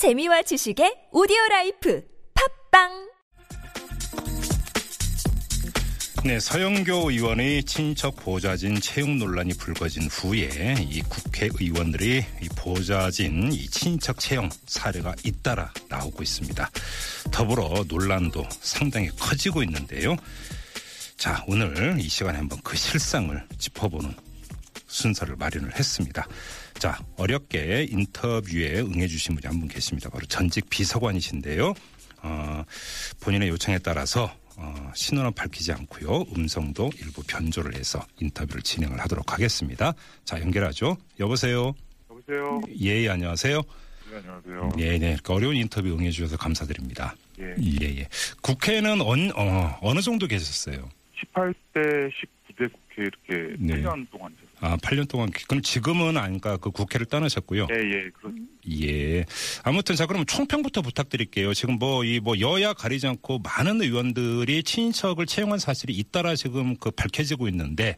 재미와 지식의 오디오 라이프 팟빵 네, 서영교 의원의 친인척 보좌진 채용 논란이 불거진 후에 이 국회의원들이 이 보좌진 이 친인척 채용 사례가 잇따라 나오고 있습니다. 더불어 논란도 상당히 커지고 있는데요. 자, 오늘 이 시간에 한번 그 실상을 짚어보는 순서를 마련을 했습니다. 자, 어렵게 인터뷰에 응해주신 분이 한 분 계십니다. 바로 전직 비서관이신데요. 어, 본인의 요청에 따라서 어, 신원은 밝히지 않고요. 음성도 일부 변조를 해서 인터뷰를 진행을 하도록 하겠습니다. 자, 연결하죠. 여보세요. 여보세요. 예, 안녕하세요. 네, 안녕하세요. 네, 네. 어려운 인터뷰 응해주셔서 감사드립니다. 예. 예, 예. 국회는 어느, 어, 어느 정도 계셨어요? 18대 19대 국회 이렇게 네. 8년 동안. 아, 8년 동안. 그럼 지금은 아니까 그 국회를 떠나셨고요. 예, 예. 그렇 예. 아무튼 자 그럼 총평부터 부탁드릴게요. 지금 뭐 이뭐 여야 가리지 않고 많은 의원들이 친인척을 채용한 사실이 잇따라 지금 그 밝혀지고 있는데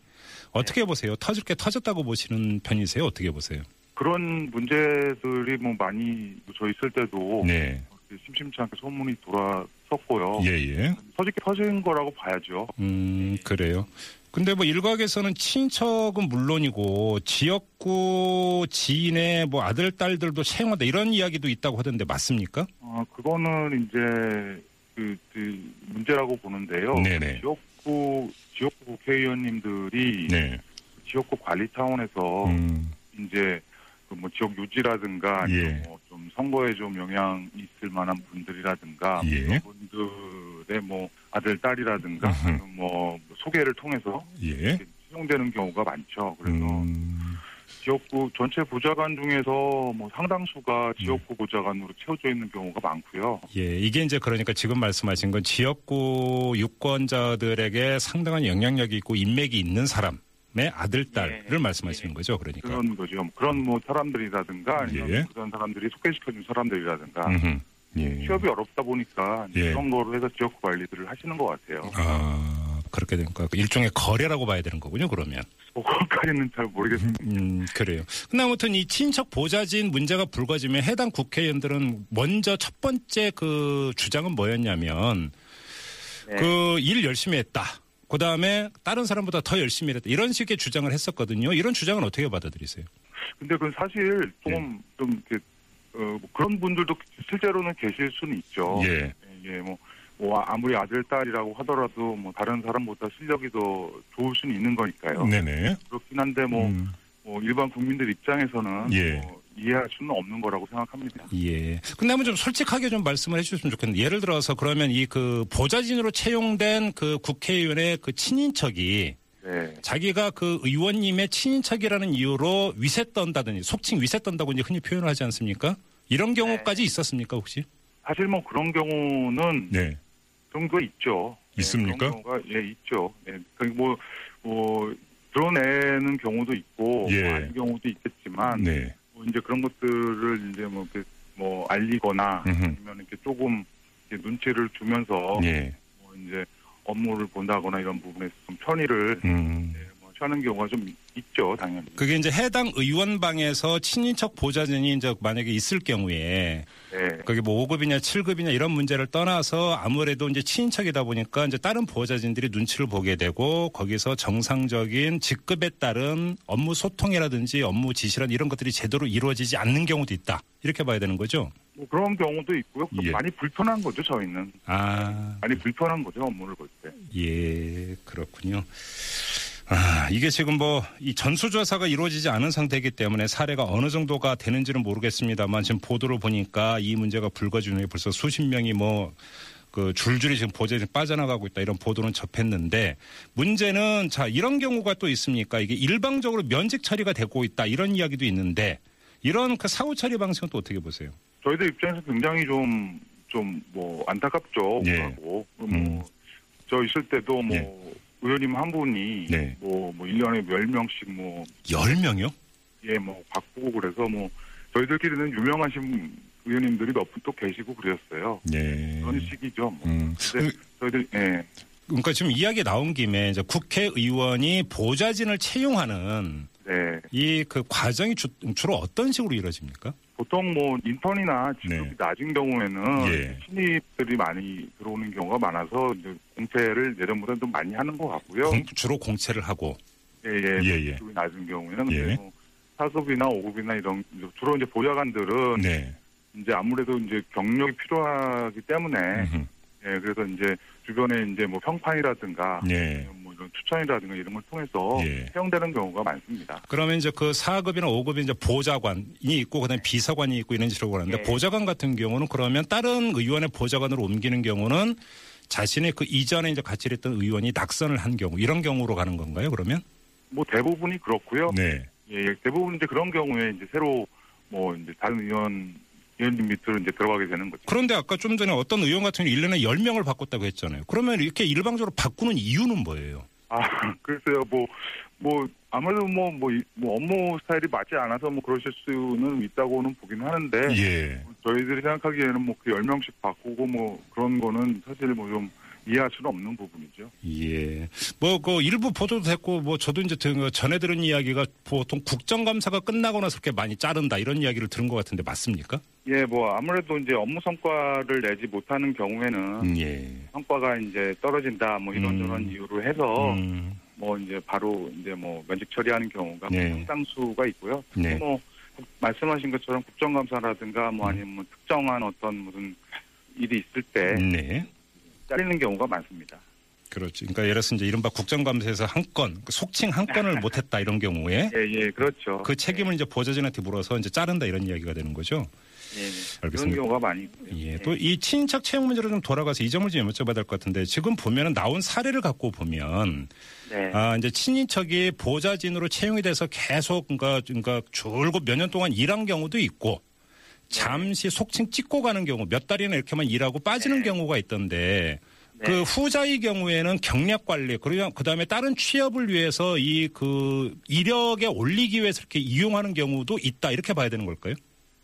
어떻게 보세요? 터질 게 터졌다고 보시는 편이세요? 어떻게 보세요? 그런 문제들이 뭐 많이 저 있을 때도 네. 심심치 않게 소문이 돌았었고요. 예, 예. 터지게 터진 거라고 봐야죠. 음, 그래요. 근데 뭐 일각에서는 친척은 물론이고 지역구 지인의 뭐 아들 딸들도 채용한다 이런 이야기도 있다고 하던데 맞습니까? 어, 그거는 이제 그, 그 문제라고 보는데요. 네네. 지역구 지역구 국회의원님들이 네. 지역구 관리 차원에서 음, 이제 그 뭐 지역 유지라든가 예. 아니면 뭐좀 선거에 좀 영향 있을 만한 분들이라든가 예. 분들의 뭐 아들 딸이라든가. 아니면 뭐 소개를 통해서 예. 채용되는 경우가 많죠. 그래서 음, 지역구 전체 보좌관 중에서 뭐 상당수가 음. 지역구 보좌관으로 채워져 있는 경우가 많고요. 예, 이게 이제 그러니까 지금 말씀하신 건 지역구 유권자들에게 상당한 영향력이 있고 인맥이 있는 사람 의 아들, 딸을 예. 말씀하시는 거죠. 그러니까. 그런 거죠. 그런 뭐 사람들이라든가 아니면 예. 그런 사람들이 소개시켜준 사람들이라든가 음흠. 예. 취업이 어렵다 보니까 예. 그런 거로 해서 지역구 관리들을 하시는 것 같아요. 아, 그렇게 되니까 일종의 거래라고 봐야 되는 거군요, 그러면. 뭐 그것까지는 잘 모르겠습니다. 음, 그래요. 근데 아무튼 이 친척 보좌진 문제가 불거지면 해당 국회의원들은 먼저 첫 번째 그 주장은 뭐였냐면 네. 그일 열심히 했다. 그 다음에 다른 사람보다 더 열심히 했다. 이런 식의 주장을 했었거든요. 이런 주장은 어떻게 받아들이세요? 근데 그건 사실 네. 좀, 좀, 이렇게, 어, 뭐 그런 분들도 실제로는 계실 수는 있죠. 예. 예, 뭐, 뭐, 아무리 아들, 딸이라고 하더라도 뭐, 다른 사람보다 실력이 더 좋을 수는 있는 거니까요. 네네. 그렇긴 한데 뭐, 음, 뭐 일반 국민들 입장에서는 예. 뭐 이해할 수는 없는 거라고 생각합니다. 예. 근데 한번 좀 솔직하게 좀 말씀을 해주셨으면 좋겠는데 예를 들어서 그러면 이 그 보좌진으로 채용된 그 국회의원의 그 친인척이 네. 자기가 그 의원님의 친인척이라는 이유로 위세 떤다든지 속칭 위세 떤다고 이제 흔히 표현을 하지 않습니까? 이런 경우까지 있었습니까 혹시? 사실 뭐 그런 경우는 네. 그런 거 있죠. 예, 있습니까? 그런 경우가 예 있죠. 예, 그뭐 뭐 드러내는 경우도 있고 예. 뭐 아닌 경우도 있겠지만 네. 뭐 이제 그런 것들을 이제 뭐, 이렇게 뭐 알리거나 음흠. 아니면 이렇게 조금 이렇게 눈치를 주면서 예. 뭐 이제 업무를 본다거나 이런 부분에서 좀 편의를 음. 예, 뭐 취하는 경우가 좀 있죠, 당연히. 그게 이제 해당 의원방에서 친인척 보좌진이 이제 만약에 있을 경우에 네. 그게 뭐 5급이냐 7급이냐 이런 문제를 떠나서 아무래도 이제 친인척이다 보니까 이제 다른 보좌진들이 눈치를 보게 되고 거기서 정상적인 직급에 따른 업무 소통이라든지 업무 지시란 이런 것들이 제대로 이루어지지 않는 경우도 있다. 이렇게 봐야 되는 거죠. 뭐 그런 경우도 있고요. 또 예. 많이 불편한 거죠, 저희는. 아, 많이 불편한 거죠, 업무를 볼 때. 예, 그렇군요. 아, 이게 지금 뭐, 이 전수조사가 이루어지지 않은 상태이기 때문에 사례가 어느 정도가 되는지는 모르겠습니다만 지금 보도를 보니까 이 문제가 불거진 후에 벌써 수십 명이 뭐, 그 줄줄이 지금 보좌진 빠져나가고 있다 이런 보도는 접했는데 문제는 자, 이런 경우가 또 있습니까? 이게 일방적으로 면직 처리가 되고 있다 이런 이야기도 있는데 이런 그 사후 처리 방식은 또 어떻게 보세요? 저희들 입장에서 굉장히 좀, 좀, 뭐, 안타깝죠. 예. 하고. 뭐, 음. 저 있을 때도 뭐, 예. 의원님 한 분이, 네. 뭐, 뭐, 1년에 10명씩 뭐, 10명이요? 예, 뭐, 바꾸고 그래서 뭐, 저희들끼리는 유명하신 의원님들이 몇 분 또 계시고 그랬어요. 예. 그런 식이죠. 뭐. 음. 근데 저희들, 예. 그러니까 지금 이야기 나온 김에 이제 국회의원이 보좌진을 채용하는 네. 이그 과정이 주, 주로 어떤 식으로 이루어집니까? 보통 뭐 인턴이나 직급이 네. 낮은 경우에는 예. 신입들이 많이 들어오는 경우가 많아서 이제 공채를 예전보다 좀 많이 하는 것 같고요. 공- 주로 공채를 하고 예, 예. 예, 예. 직급이 낮은 경우에는 예. 뭐 4급이나 5급이나 이런 주로 이제 보좌관들은 네. 이제 아무래도 이제 경력이 필요하기 때문에 음흠. 예, 그래서 이제 주변에 이제 뭐 평판이라든가 네. 추천이라든가 이런 걸 통해서 예. 채용되는 경우가 많습니다. 그러면 이제 그 4급이나 5급이 이제 보좌관이 있고 그다음에 비서관이 있고 이런 식으로 하는데 네. 보좌관 같은 경우는 그러면 다른 의원의 보좌관으로 옮기는 경우는 자신의 그 이전에 이제 같이 일했던 의원이 낙선을 한 경우 이런 경우로 가는 건가요? 그러면? 뭐 대부분이 그렇고요. 네. 예, 예, 대부분 이제 그런 경우에 이제 새로 뭐 이제 다른 의원 의원님 밑으로 이제 들어가게 되는 거죠. 그런데 아까 좀 전에 어떤 의원 같은 경우 1년에 10명을 바꿨다고 했잖아요. 그러면 이렇게 일방적으로 바꾸는 이유는 뭐예요? 아, 글쎄요, 뭐, 뭐, 아무래도 뭐, 뭐, 이- 뭐 업무 스타일이 맞지 않아서 뭐 그러실 수는 있다고는 보긴 하는데, 예. 저희들이 생각하기에는 뭐그 10명씩 바꾸고 뭐 그런 거는 사실 뭐 좀 이해할 수는 없는 부분이죠. 예. 뭐, 그 일부 보도도 됐고, 뭐, 저도 이제 들- 그 전해 들은 이야기가 보통 국정감사가 끝나고 나서 그렇게 많이 자른다 이런 이야기를 들은 것 같은데 맞습니까? 예, 뭐 아무래도 이제 업무 성과를 내지 못하는 경우에는 예. 성과가 이제 떨어진다 뭐 이런저런 음. 이유로 해서 음, 뭐 이제 바로 이제 뭐 면직 처리하는 경우가 뭐 네. 상당수가 있고요. 네. 뭐 국- 말씀하신 것처럼 국정감사라든가 뭐 아니면 뭐 특정한 어떤 무슨 일이 있을 때 네. 잘리는 경우가 많습니다. 그렇죠. 그러니까 예를 들어서 이제 이른바 국정감사에서 한 건, 그 속칭 한 건을 못했다 이런 경우에 예, 예, 그렇죠. 그 책임을 이제 보좌진한테 물어서 이제 자른다 이런 이야기가 되는 거죠. 예, 예. 그런 알겠습니다. 경우가 많이 있고요. 예. 또 이 친인척 채용 문제로 좀 돌아가서 이 점을 좀 여쭤봐야 될 것 같은데 지금 보면은 나온 사례를 갖고 보면 네. 아, 이제 친인척이 보좌진으로 채용이 돼서 계속 그러니까, 그러니까 줄곧 몇 년 동안 일한 경우도 있고 잠시 속칭 찍고 가는 경우 몇 달이나 이렇게만 일하고 빠지는 네. 경우가 있던데 네. 그 후자의 경우에는 경력 관리 그리고 그다음에 다른 취업을 위해서 이 그 이력에 올리기 위해서 이렇게 이용하는 경우도 있다 이렇게 봐야 되는 걸까요?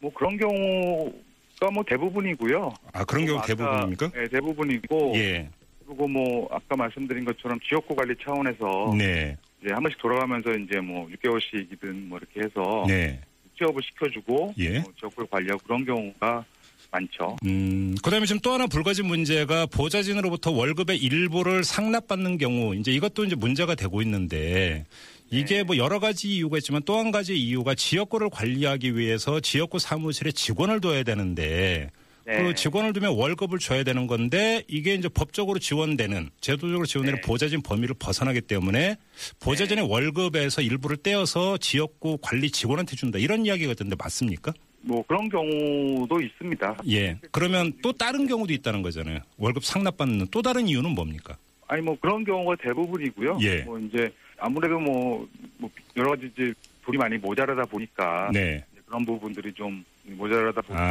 뭐 그런 경우가 뭐 대부분이고요. 아 그런 경우 대부분입니까? 예, 대부분이고 예. 그리고 뭐 아까 말씀드린 것처럼 지역구 관리 차원에서 네. 이제 한 번씩 돌아가면서 이제 뭐 6개월씩이든 뭐 이렇게 해서 네. 취업을 시켜주고 예. 뭐 지역구를 관리하고 그런 경우가 많죠. 음, 그 다음에 지금 또 하나 불거진 문제가 보좌진으로부터 월급의 일부를 상납받는 경우, 이제 이것도 이제 문제가 되고 있는데, 이게 뭐 여러 가지 이유가 있지만 또 한 가지 이유가 지역구를 관리하기 위해서 지역구 사무실에 직원을 둬야 되는데, 네. 그 직원을 두면 월급을 줘야 되는 건데, 이게 이제 법적으로 지원되는, 제도적으로 지원되는 네. 보좌진 범위를 벗어나기 때문에, 보좌진의 월급에서 일부를 떼어서 지역구 관리 직원한테 준다. 이런 이야기가 있던데 맞습니까? 뭐 그런 경우도 있습니다. 예. 그러면 또 다른 경우도 있다는 거잖아요. 월급 상납받는 또 다른 이유는 뭡니까? 아니 뭐 그런 경우가 대부분이고요. 예. 뭐 이제 아무래도 뭐, 뭐 여러 가지 이제 돈이 많이 모자라다 보니까 네. 그런 부분들이 좀 모자라다 보니까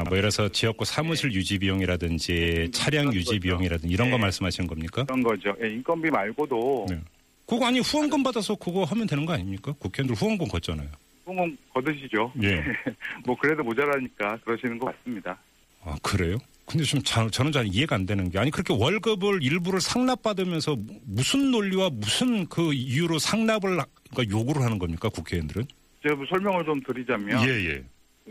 아, 뭐 이래서 지역구 사무실 유지 비용이라든지 차량 유지 비용이라든지 이런 거 네. 말씀하시는 겁니까? 그런 거죠. 예, 인건비 말고도 네. 그거 아니 후원금 받아서 그거 하면 되는 거 아닙니까? 국회의원들 후원금 걷잖아요. 후원 거드시죠. 예. 뭐 그래도 모자라니까 그러시는 것 같습니다. 아, 그래요? 근데 좀 자- 저는 잘 이해가 안 되는 게 아니 그렇게 월급을 일부를 상납받으면서 무슨 논리와 무슨 그 이유로 상납을 하- 그러니까 요구를 하는 겁니까 국회의원들은? 제가 뭐 설명을 좀 드리자면 예.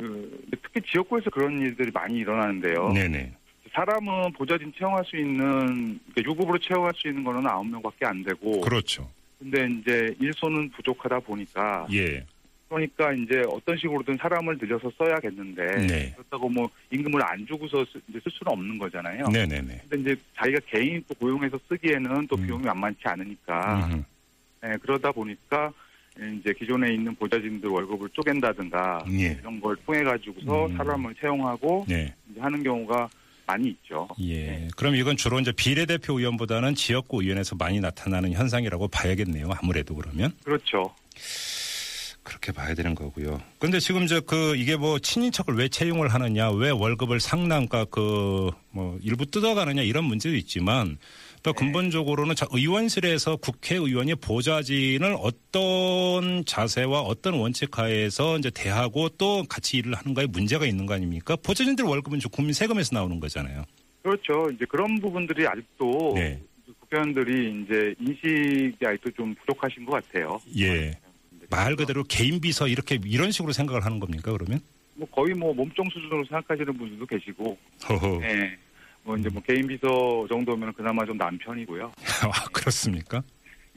그, 특히 지역구에서 그런 일들이 많이 일어나는데요. 네네. 사람은 보좌진 채용할 수 있는 그러니까 유급으로 채용할 수 있는 거는 아홉 명밖에 안 되고 그렇죠. 근데 이제 일손은 부족하다 보니까 예. 그러니까 이제 어떤 식으로든 사람을 들여서 써야겠는데 네. 그렇다고 뭐 임금을 안 주고서 쓰, 이제 쓸 수는 없는 거잖아요. 네네네. 근데 이제 자기가 개인 또 고용해서 쓰기에는 또 음. 비용이 만만치 않으니까 음흠. 네, 그러다 보니까 이제 기존에 있는 보좌진들 월급을 쪼갠다든가 예. 이런 걸 통해 가지고서 음. 사람을 채용하고 네. 이제 하는 경우가 많이 있죠. 예. 네. 그럼 이건 주로 이제 비례대표 의원보다는 지역구 의원에서 많이 나타나는 현상이라고 봐야겠네요. 아무래도 그러면. 그렇죠. 그렇게 봐야 되는 거고요. 근데 지금 저 그 이게 뭐 친인척을 왜 채용을 하느냐, 왜 월급을 상남과 그 뭐 일부 뜯어가느냐 이런 문제도 있지만 또 근본적으로는 자 의원실에서 국회의원이 보좌진을 어떤 자세와 어떤 원칙 하에서 이제 대하고 또 같이 일을 하는가에 문제가 있는 거 아닙니까? 보좌진들 월급은 저 국민 세금에서 나오는 거잖아요. 그렇죠. 이제 그런 부분들이 아직도 네. 국회의원들이 이제 인식이 아직도 좀 부족하신 것 같아요. 예. 말 그대로 개인 비서 이렇게 이런 식으로 생각을 하는 겁니까 그러면? 뭐 거의 뭐 몸종 수준으로 생각하시는 분들도 계시고, 허허. 예. 뭐 이제 뭐 개인 비서 정도면 그나마 좀 남편이고요. 아, 그렇습니까?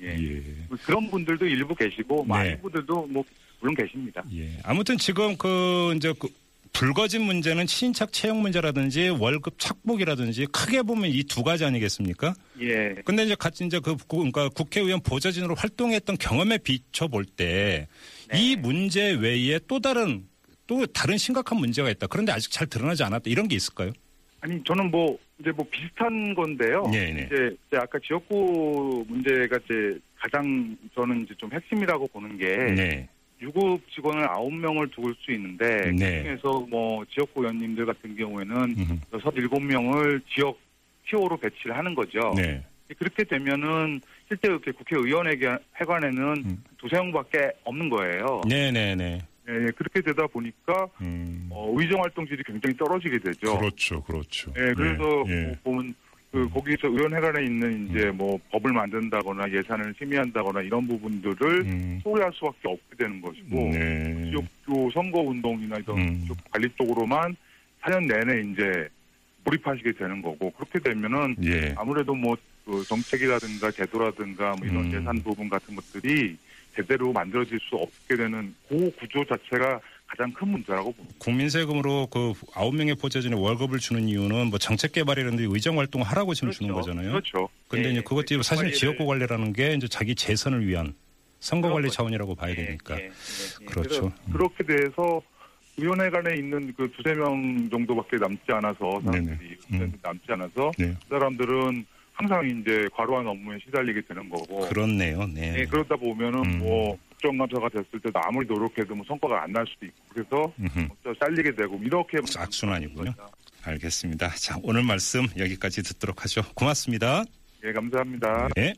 예. 예. 뭐 그런 분들도 일부 계시고, 많은 네. 분들도 뭐 물론 계십니다. 예. 아무튼 지금 그 이제 그 불거진 문제는 친인척 채용 문제라든지 월급 착복이라든지 크게 보면 이 두 가지 아니겠습니까? 예. 근데 이제 같이 이제 그 구- 그러니까 국회의원 보좌진으로 활동했던 경험에 비춰 볼 때이 네. 문제 외에 또 다른 또 다른 심각한 문제가 있다. 그런데 아직 잘 드러나지 않았다. 이런 게 있을까요? 아니 저는 뭐 이제 뭐 비슷한 건데요. 네, 네. 이제, 이제 아까 지역구 문제가 이제 가장 저는 이제 좀 핵심이라고 보는 게 네. 유급 직원을 아홉 명을 두을 수 있는데 네. 그중에서 뭐 지역구 의원님들 같은 경우에는 음흠. 여섯 일곱 명을 지역 TO로 배치를 하는 거죠. 네. 그렇게 되면은 실제 이렇게 국회의원에게 회관에는 음. 두세 명밖에 없는 거예요. 네, 네, 네. 예, 예, 그렇게 되다 보니까 음. 어, 의정 활동 질이 굉장히 떨어지게 되죠. 그렇죠. 그렇죠. 예, 그래서 예, 예. 뭐 보면 그 거기서 의원회관에 있는 이제 뭐 법을 만든다거나 예산을 심의한다거나 이런 부분들을 음. 소홀할 수밖에 없게 되는 것이고 네. 지역구 선거 운동이나 이런 음. 관리 쪽으로만 4년 내내 이제 몰입하시게 되는 거고 그렇게 되면은 예. 아무래도 뭐 그 정책이라든가 제도라든가 뭐 이런 음. 예산 부분 같은 것들이 제대로 만들어질 수 없게 되는 그 구조 자체가 가장 큰 문제라고 봅니다. 국민 세금으로 그 아홉 명의 보좌진에 월급을 주는 이유는 뭐 정책 개발이라든지 의정 활동을 하라고 지금 주는 거잖아요. 그렇죠. 근데 예, 이제 그것들이 사실 관리를- 지역구 관리라는 게 이제 자기 재선을 위한 선거 관리 차원이라고 봐야 예, 되니까. 예, 예, 예. 그렇죠. 음. 그렇게 돼서 위원회관에 있는 그 두세 명 정도밖에 남지 않아서 사람들이. 음. 남지 않아서 네. 그 사람들은 항상 이제 과로한 업무에 시달리게 되는 거고. 그렇네요. 네. 예, 그러다 보면은 음. 뭐 국정감사가 됐을 때도 아무리 노력해도 뭐 성과가 안 날 수도 있고 그래서. 또 잘리게 되고 이렇게 악순환이군요. 알겠습니다. 자, 오늘 말씀 여기까지 듣도록 하죠. 고맙습니다. 예, 감사합니다. 네.